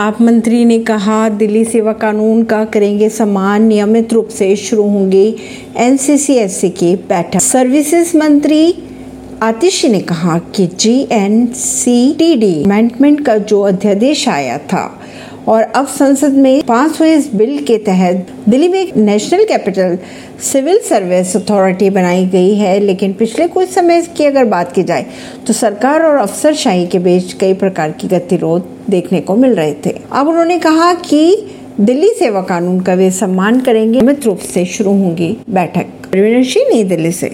आप मंत्री ने कहा, दिल्ली सेवा कानून का करेंगे सम्मान नियमित रूप से शुरू होंगे एनसीसीएससी की बैठक। सर्विसेज़ मंत्री आतिश ने कहा कि G N C T D amendment का जो अध्यादेश आया था और अब संसद में पास हुए इस बिल के तहत दिल्ली में national capital civil service authority बनाई गई है। लेकिन पिछले कुछ समय की अगर बात की जाए तो सरकार और अफसरशाही के बीच कई प्रकार की गतिरोध देखने को मिल रहे थे। अब उन्होंने कहा कि दिल्ली सेवा कानून का वे सम्मान करेंगे, नियमित रूप से शुरू होंगी बैठक। नई दिल्ली से।